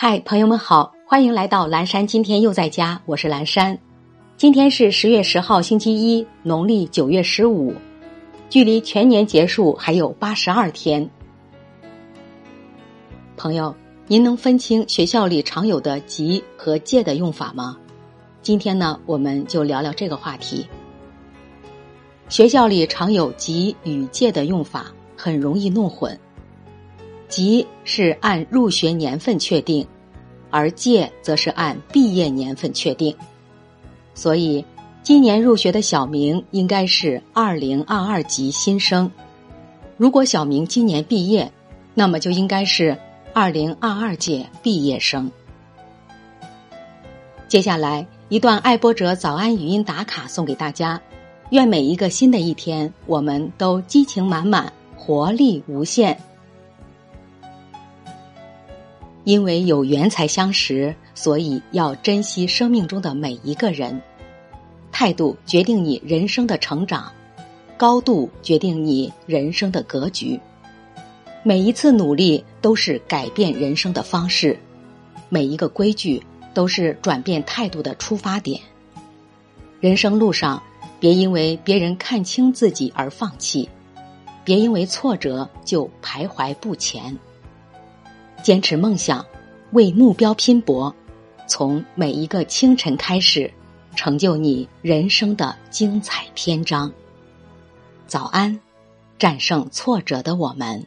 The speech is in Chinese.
嗨，朋友们好，欢迎来到蓝山。今天又在家，我是蓝山。今天是十月十号，星期一，农历九月十五，距离全年结束还有八十二天。朋友，您能分清学校里常有的“急”和“借”的用法吗？今天呢，我们就聊聊这个话题。学校里常有“急”与“借”的用法，很容易弄混。级是按入学年份确定，而届则是按毕业年份确定。所以，今年入学的小明应该是二零二二级新生。如果小明今年毕业，那么就应该是二零二二届毕业生。接下来一段爱播者早安语音打卡送给大家，愿每一个新的一天，我们都激情满满，活力无限。因为有缘才相识，所以要珍惜生命中的每一个人。态度决定你人生的成长，高度决定你人生的格局。每一次努力都是改变人生的方式，每一个规矩都是转变态度的出发点。人生路上，别因为别人看清自己而放弃，别因为挫折就徘徊不前。坚持梦想，为目标拼搏，从每一个清晨开始，成就你人生的精彩篇章。早安，战胜挫折的我们。